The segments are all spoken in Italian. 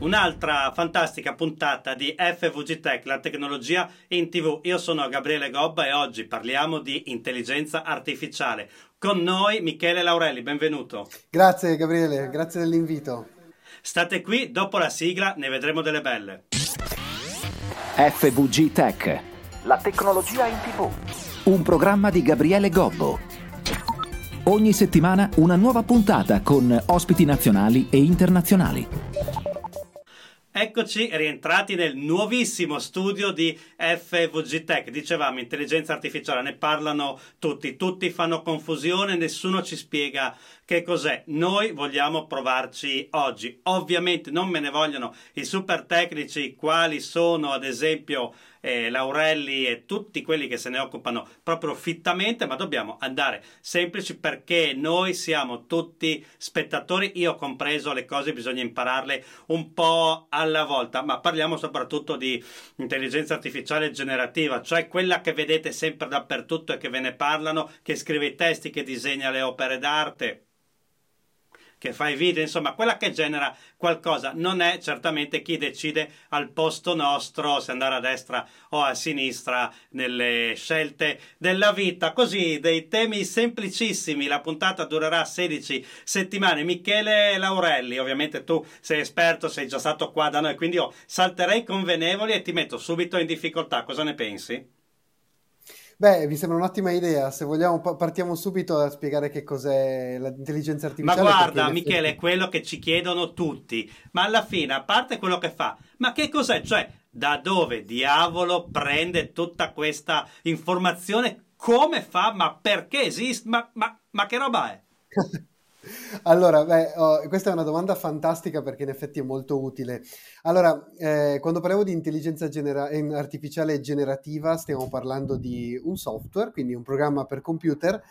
Un'altra fantastica puntata di FVG Tech, la tecnologia in tv. Io sono Gabriele Gobba e oggi parliamo di intelligenza artificiale. Con noi Michele Laurelli, benvenuto. Grazie Gabriele, grazie dell'invito. State qui, dopo la sigla ne vedremo delle belle. FVG Tech, la tecnologia in tv. Un programma di Gabriele Gobbo. Ogni settimana una nuova puntata con ospiti nazionali e internazionali. Eccoci rientrati nel nuovissimo studio di FVG Tech. Dicevamo intelligenza artificiale, ne parlano tutti, tutti fanno confusione, nessuno ci spiega che cos'è. Noi vogliamo provarci oggi. Ovviamente non me ne vogliono i super tecnici quali sono ad esempio eh, Laurelli e tutti quelli che se ne occupano proprio fittamente, ma dobbiamo andare semplici perché noi siamo tutti spettatori, io compreso, le cose bisogna impararle un po' alla volta, ma parliamo soprattutto di intelligenza artificiale generativa, cioè quella che vedete sempre dappertutto e che ve ne parlano, che scrive i testi, che disegna le opere d'arte che fa i video, insomma, quella che genera qualcosa non è certamente chi decide al posto nostro se andare a destra o a sinistra nelle scelte della vita. Così, dei temi semplicissimi, la puntata durerà 16 settimane. Michele Laurelli, ovviamente tu sei esperto, sei già stato qua da noi, quindi io salterei convenevoli e ti metto subito in difficoltà. Cosa ne pensi? Beh, mi sembra un'ottima idea. Se vogliamo, partiamo subito a spiegare che cos'è l'intelligenza artificiale. Ma guarda, Michele, è quello che ci chiedono tutti. Ma alla fine, a parte quello che fa, ma che cos'è? Cioè, da dove diavolo prende tutta questa informazione? Come fa? Ma perché esiste? Ma, ma, ma che roba è? Allora, beh, oh, questa è una domanda fantastica perché in effetti è molto utile. Allora, eh, quando parliamo di intelligenza genera- artificiale generativa, stiamo parlando di un software, quindi un programma per computer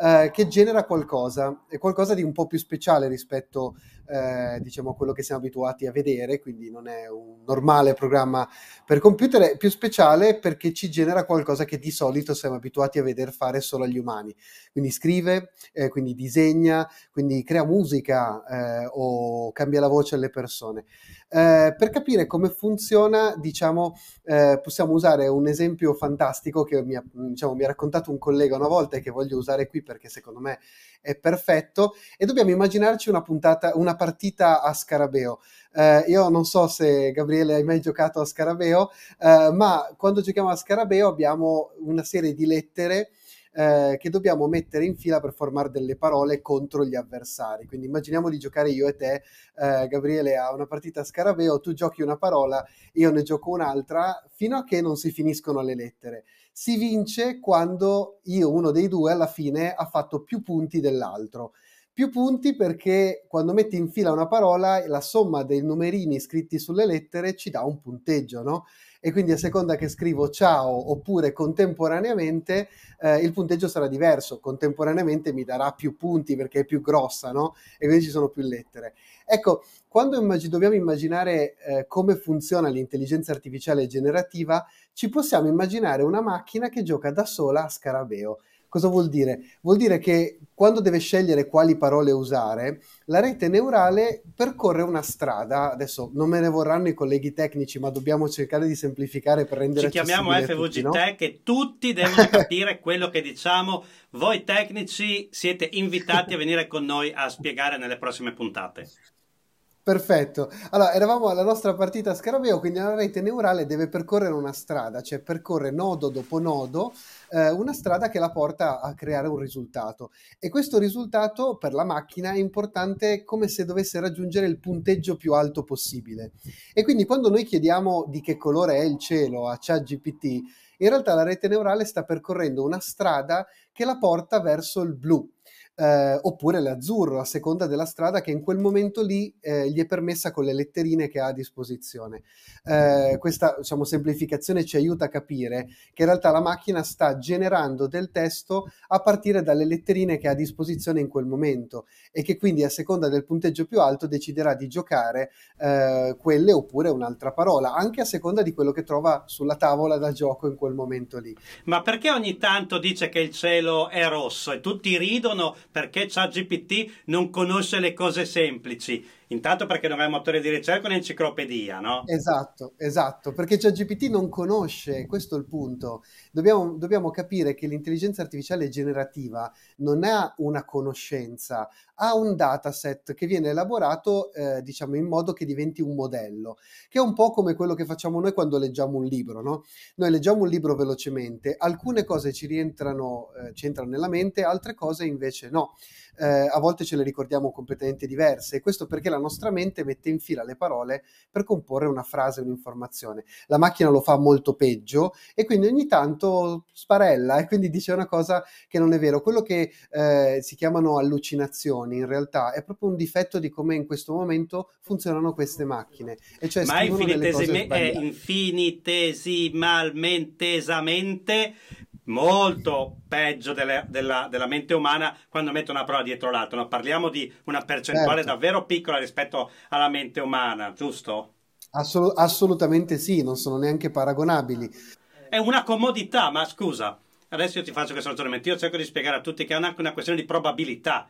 eh, che genera qualcosa, qualcosa di un po' più speciale rispetto eh, diciamo quello che siamo abituati a vedere, quindi non è un normale programma per computer, è più speciale perché ci genera qualcosa che di solito siamo abituati a vedere fare solo agli umani. Quindi scrive, eh, quindi disegna, quindi crea musica eh, o cambia la voce alle persone. Eh, per capire come funziona, diciamo, eh, possiamo usare un esempio fantastico che mi ha, diciamo, mi ha raccontato un collega una volta e che voglio usare qui perché secondo me è perfetto. E dobbiamo immaginarci una puntata, una partita a scarabeo. Eh, io non so se Gabriele hai mai giocato a scarabeo, eh, ma quando giochiamo a scarabeo abbiamo una serie di lettere eh, che dobbiamo mettere in fila per formare delle parole contro gli avversari. Quindi immaginiamo di giocare io e te, eh, Gabriele, a una partita a scarabeo, tu giochi una parola, io ne gioco un'altra, fino a che non si finiscono le lettere. Si vince quando io, uno dei due, alla fine ha fatto più punti dell'altro più punti perché quando metti in fila una parola la somma dei numerini scritti sulle lettere ci dà un punteggio, no? e quindi a seconda che scrivo ciao oppure contemporaneamente eh, il punteggio sarà diverso, contemporaneamente mi darà più punti perché è più grossa, no? E quindi ci sono più lettere. Ecco, quando immag- dobbiamo immaginare eh, come funziona l'intelligenza artificiale generativa, ci possiamo immaginare una macchina che gioca da sola a scarabeo. Cosa vuol dire? Vuol dire che quando deve scegliere quali parole usare, la rete neurale percorre una strada. Adesso non me ne vorranno i colleghi tecnici, ma dobbiamo cercare di semplificare per rendere Ci chiamiamo FVG no? Tech e tutti devono capire quello che diciamo. Voi tecnici siete invitati a venire con noi a spiegare nelle prossime puntate. Perfetto. Allora, eravamo alla nostra partita a Scarabeo, quindi la rete neurale deve percorrere una strada, cioè percorre nodo dopo nodo eh, una strada che la porta a creare un risultato. E questo risultato per la macchina è importante come se dovesse raggiungere il punteggio più alto possibile. E quindi quando noi chiediamo di che colore è il cielo a ChatGPT, in realtà la rete neurale sta percorrendo una strada che la porta verso il blu eh, oppure l'azzurro, a seconda della strada che in quel momento lì eh, gli è permessa con le letterine che ha a disposizione. Eh, questa diciamo, semplificazione ci aiuta a capire che in realtà la macchina sta generando del testo a partire dalle letterine che ha a disposizione in quel momento e che quindi a seconda del punteggio più alto deciderà di giocare eh, quelle oppure un'altra parola, anche a seconda di quello che trova sulla tavola da gioco in quel momento lì. Ma perché ogni tanto dice che il cielo è rosso e tutti ridono perché ChatGPT non conosce le cose semplici. Intanto perché non è un motore di ricerca, un'enciclopedia, no? Esatto, esatto, perché ChatGPT non conosce, questo è il punto. Dobbiamo, dobbiamo capire che l'intelligenza artificiale generativa non ha una conoscenza, ha un dataset che viene elaborato, eh, diciamo, in modo che diventi un modello, che è un po' come quello che facciamo noi quando leggiamo un libro, no? Noi leggiamo un libro velocemente, alcune cose ci rientrano, eh, ci entrano nella mente, altre cose invece no eh, a volte ce le ricordiamo completamente diverse e questo perché la nostra mente mette in fila le parole per comporre una frase, un'informazione. La macchina lo fa molto peggio e quindi ogni tanto sparella e quindi dice una cosa che non è vero. Quello che eh, si chiamano allucinazioni in realtà è proprio un difetto di come in questo momento funzionano queste macchine. E cioè Ma infinitesime- è infinitesimalmente molto peggio delle, della, della, mente umana quando mette una prova dietro l'altra. No? Parliamo di una percentuale certo. davvero piccola rispetto alla mente umana, giusto? Assol- assolutamente sì, non sono neanche paragonabili. È una comodità, ma scusa, adesso io ti faccio questo ragionamento. Io cerco di spiegare a tutti che è anche una questione di probabilità.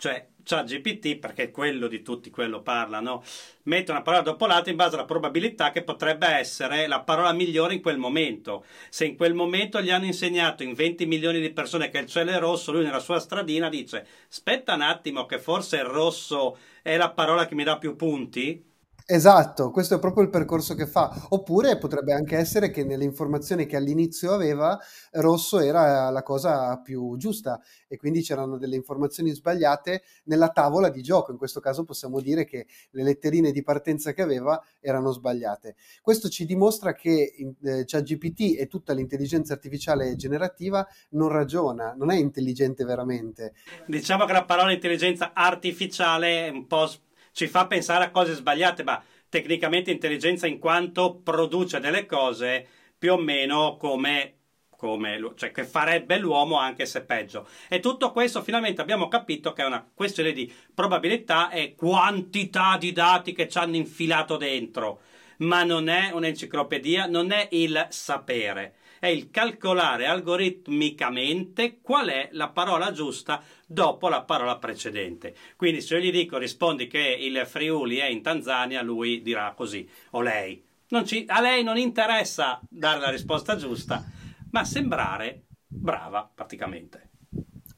Cioè, GPT, perché è quello di tutti, quello parla, no? Mette una parola dopo l'altra in base alla probabilità che potrebbe essere la parola migliore in quel momento. Se in quel momento gli hanno insegnato in 20 milioni di persone che il cielo è rosso, lui nella sua stradina dice: Aspetta un attimo, che forse il rosso è la parola che mi dà più punti Esatto, questo è proprio il percorso che fa. Oppure potrebbe anche essere che nelle informazioni che all'inizio aveva, rosso era la cosa più giusta e quindi c'erano delle informazioni sbagliate nella tavola di gioco. In questo caso possiamo dire che le letterine di partenza che aveva erano sbagliate. Questo ci dimostra che eh, ChatGPT e tutta l'intelligenza artificiale generativa non ragiona, non è intelligente veramente. Diciamo che la parola intelligenza artificiale è un po' ci fa pensare a cose sbagliate, ma tecnicamente intelligenza in quanto produce delle cose più o meno come, come cioè che farebbe l'uomo anche se peggio. E tutto questo finalmente abbiamo capito che è una questione di probabilità e quantità di dati che ci hanno infilato dentro, ma non è un'enciclopedia, non è il sapere è il calcolare algoritmicamente qual è la parola giusta dopo la parola precedente. Quindi se io gli dico rispondi che il Friuli è in Tanzania, lui dirà così, o lei. Ci, a lei non interessa dare la risposta giusta, ma sembrare brava praticamente.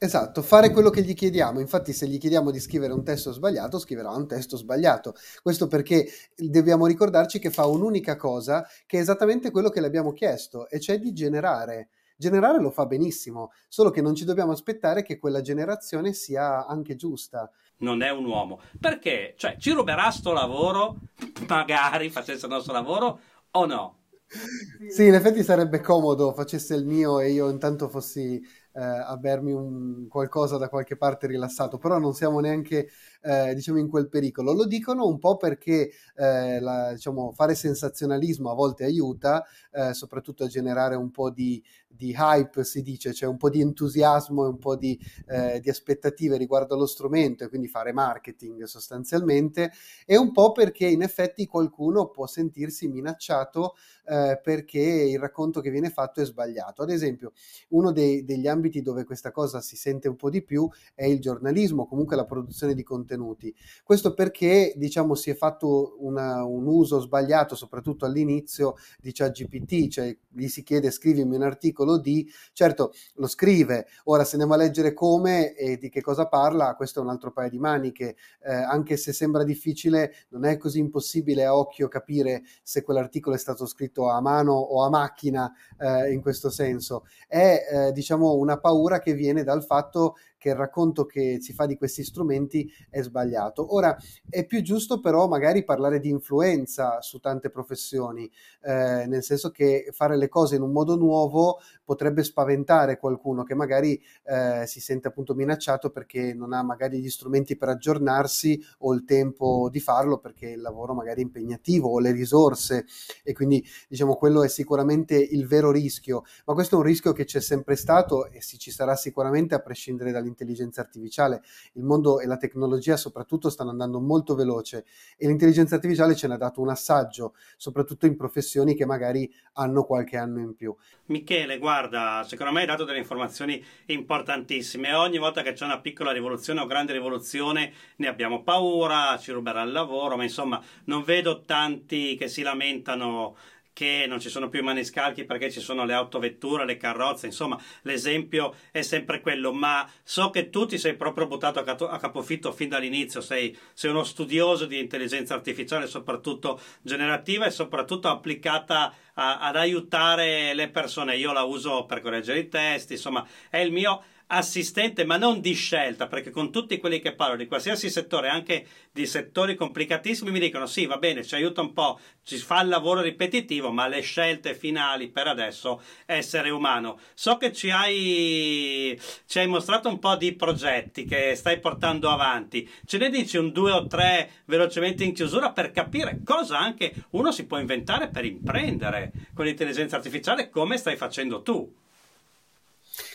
Esatto, fare quello che gli chiediamo. Infatti, se gli chiediamo di scrivere un testo sbagliato, scriverà un testo sbagliato. Questo perché dobbiamo ricordarci che fa un'unica cosa, che è esattamente quello che le abbiamo chiesto, e cioè di generare. Generare lo fa benissimo, solo che non ci dobbiamo aspettare che quella generazione sia anche giusta. Non è un uomo. Perché? Cioè, ci ruberà sto lavoro, magari facesse il nostro lavoro, o no? Sì, in effetti sarebbe comodo facesse il mio e io intanto fossi eh, a un, qualcosa da qualche parte rilassato, però non siamo neanche eh, diciamo in quel pericolo. Lo dicono un po' perché eh, la, diciamo, fare sensazionalismo a volte aiuta, eh, soprattutto a generare un po' di, di, hype, si dice, cioè un po' di entusiasmo e un po' di, eh, di aspettative riguardo allo strumento e quindi fare marketing sostanzialmente, e un po' perché in effetti qualcuno può sentirsi minacciato eh, perché il racconto che viene fatto è sbagliato. Ad esempio, uno dei, degli ambiti dove questa cosa si sente un po' di più è il giornalismo, comunque la produzione di contenuti. Questo perché, diciamo, si è fatto una, un uso sbagliato, soprattutto all'inizio, di ChatGPT, cioè gli si chiede scrivimi un articolo di, certo lo scrive, ora se andiamo a leggere come e di che cosa parla, questo è un altro paio di maniche, eh, anche se sembra difficile, non è così impossibile a occhio capire se quell'articolo è stato scritto a mano o a macchina eh, in questo senso. È, eh, diciamo, una paura che viene dal fatto che il racconto che si fa di questi strumenti è sbagliato. Ora, è più giusto però magari parlare di influenza su tante professioni, eh, nel senso che fare le cose in un modo nuovo potrebbe spaventare qualcuno che magari eh, si sente appunto minacciato perché non ha magari gli strumenti per aggiornarsi o il tempo di farlo perché il lavoro magari è impegnativo o le risorse e quindi diciamo quello è sicuramente il vero rischio, ma questo è un rischio che c'è sempre stato e ci sarà sicuramente a prescindere dall'intelligenza dell'intelligenza artificiale. Il mondo e la tecnologia soprattutto stanno andando molto veloce e l'intelligenza artificiale ce ne ha dato un assaggio, soprattutto in professioni che magari hanno qualche anno in più. Michele, guarda, secondo me hai dato delle informazioni importantissime. Ogni volta che c'è una piccola rivoluzione o grande rivoluzione ne abbiamo paura, ci ruberà il lavoro, ma insomma non vedo tanti che si lamentano che non ci sono più i maniscalchi perché ci sono le autovetture, le carrozze, insomma l'esempio è sempre quello, ma so che tu ti sei proprio buttato a, capofitto fin dall'inizio, sei, sei, uno studioso di intelligenza artificiale, soprattutto generativa e soprattutto applicata a, ad aiutare le persone. Io la uso per correggere i testi, insomma è il mio assistente, ma non di scelta, perché con tutti quelli che parlo di qualsiasi settore, anche di settori complicatissimi, mi dicono sì, va bene, ci aiuta un po', ci fa il lavoro ripetitivo, ma le scelte finali per adesso essere umano. So che ci hai, ci hai mostrato un po' di progetti che stai portando avanti. Ce ne dici un due o tre velocemente in chiusura per capire cosa anche uno si può inventare per imprendere con l'intelligenza artificiale come stai facendo tu.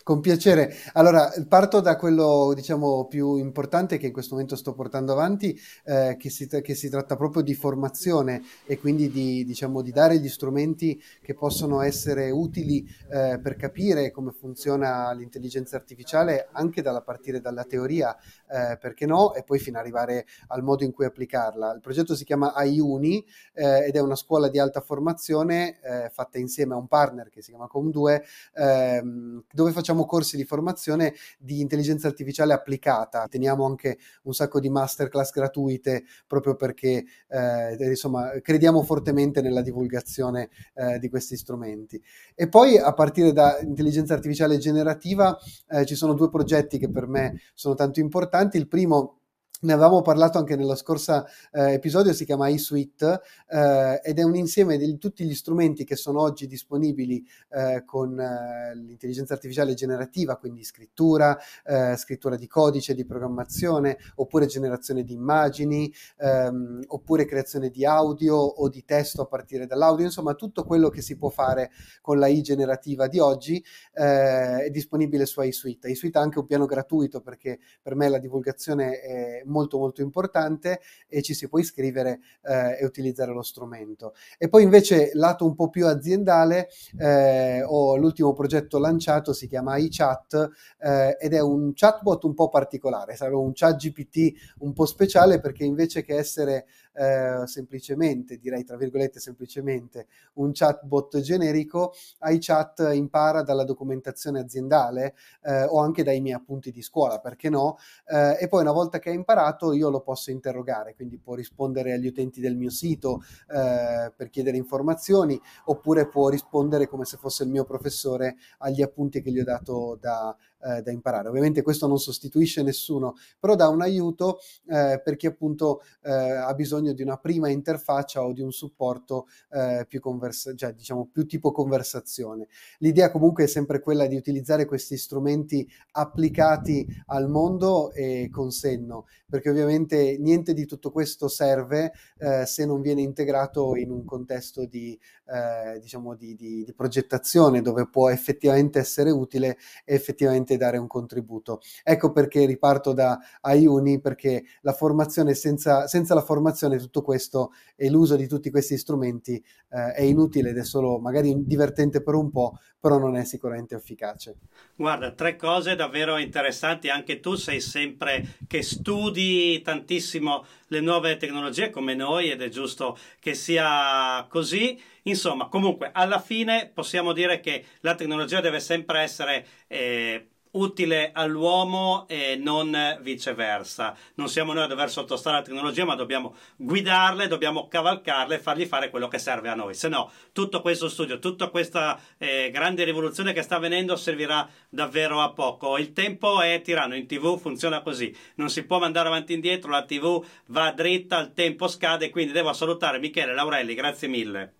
Con piacere. Allora, parto da quello, diciamo, più importante che in questo momento sto portando avanti, eh, che, si, che, si, tratta proprio di formazione e quindi di, diciamo, di dare gli strumenti che possono essere utili eh, per capire come funziona l'intelligenza artificiale anche dalla partire dalla teoria, eh, perché no, e poi fino ad arrivare al modo in cui applicarla. Il progetto si chiama iUni eh, ed è una scuola di alta formazione eh, fatta insieme a un partner che si chiama Com2, ehm, dove facciamo facciamo corsi di formazione di intelligenza artificiale applicata, teniamo anche un sacco di masterclass gratuite proprio perché eh, insomma crediamo fortemente nella divulgazione eh, di questi strumenti. E poi a partire da intelligenza artificiale generativa eh, ci sono due progetti che per me sono tanto importanti. Il primo ne avevamo parlato anche nello scorso eh, episodio, si chiama eSuite eh, ed è un insieme di tutti gli strumenti che sono oggi disponibili eh, con eh, l'intelligenza artificiale generativa, quindi scrittura, eh, scrittura di codice, di programmazione, oppure generazione di immagini, ehm, oppure creazione di audio o di testo a partire dall'audio, insomma tutto quello che si può fare con la I generativa di oggi eh, è disponibile su eSuite. eSuite ha anche un piano gratuito perché per me la divulgazione è molto molto importante e ci si può iscrivere eh, e utilizzare lo strumento. E poi invece lato un po' più aziendale eh, ho l'ultimo progetto lanciato, si chiama iChat eh, ed è un chatbot un po' particolare, sarà un chat GPT un po' speciale perché invece che essere eh, semplicemente, direi tra virgolette semplicemente, un chatbot generico, iChat impara dalla documentazione aziendale eh, o anche dai miei appunti di scuola, perché no? Eh, e poi una volta che ha imparato io lo posso interrogare, quindi può rispondere agli utenti del mio sito eh, per chiedere informazioni oppure può rispondere come se fosse il mio professore agli appunti che gli ho dato da, eh, da imparare. Ovviamente questo non sostituisce nessuno, però dà un aiuto eh, per chi appunto eh, ha bisogno di una prima interfaccia o di un supporto eh, più, conversa- cioè, diciamo, più tipo conversazione. L'idea comunque è sempre quella di utilizzare questi strumenti applicati al mondo e con senno, perché ovviamente niente di tutto questo serve eh, se non viene integrato in un contesto di, eh, diciamo di, di, di progettazione dove può effettivamente essere utile e effettivamente dare un contributo. Ecco perché riparto da Aiuni, perché la formazione senza, senza la formazione tutto questo e l'uso di tutti questi strumenti eh, è inutile ed è solo magari divertente per un po', però non è sicuramente efficace. Guarda, tre cose davvero interessanti, anche tu sei sempre che studi tantissimo le nuove tecnologie come noi ed è giusto che sia così. Insomma, comunque, alla fine possiamo dire che la tecnologia deve sempre essere eh, utile all'uomo e non viceversa. Non siamo noi a dover sottostare alla tecnologia, ma dobbiamo guidarle, dobbiamo cavalcarle e fargli fare quello che serve a noi. Se no, tutto questo studio, tutta questa eh, grande rivoluzione che sta avvenendo servirà davvero a poco. Il tempo è tiranno, in tv funziona così, non si può mandare avanti e indietro, la tv va dritta, il tempo scade, quindi devo salutare Michele Laurelli, grazie mille.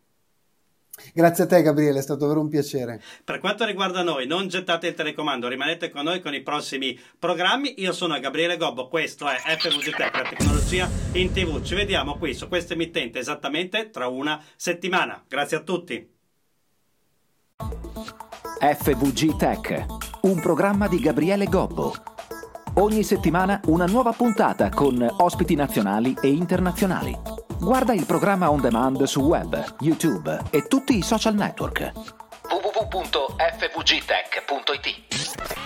Grazie a te Gabriele, è stato davvero un piacere. Per quanto riguarda noi, non gettate il telecomando, rimanete con noi con i prossimi programmi. Io sono Gabriele Gobbo, questo è FVG Tech, la tecnologia in tv. Ci vediamo qui su questa emittente esattamente tra una settimana. Grazie a tutti. FVG Tech, un programma di Gabriele Gobbo. Ogni settimana una nuova puntata con ospiti nazionali e internazionali. Guarda il programma on demand su web, YouTube e tutti i social network. www.fvgtech.it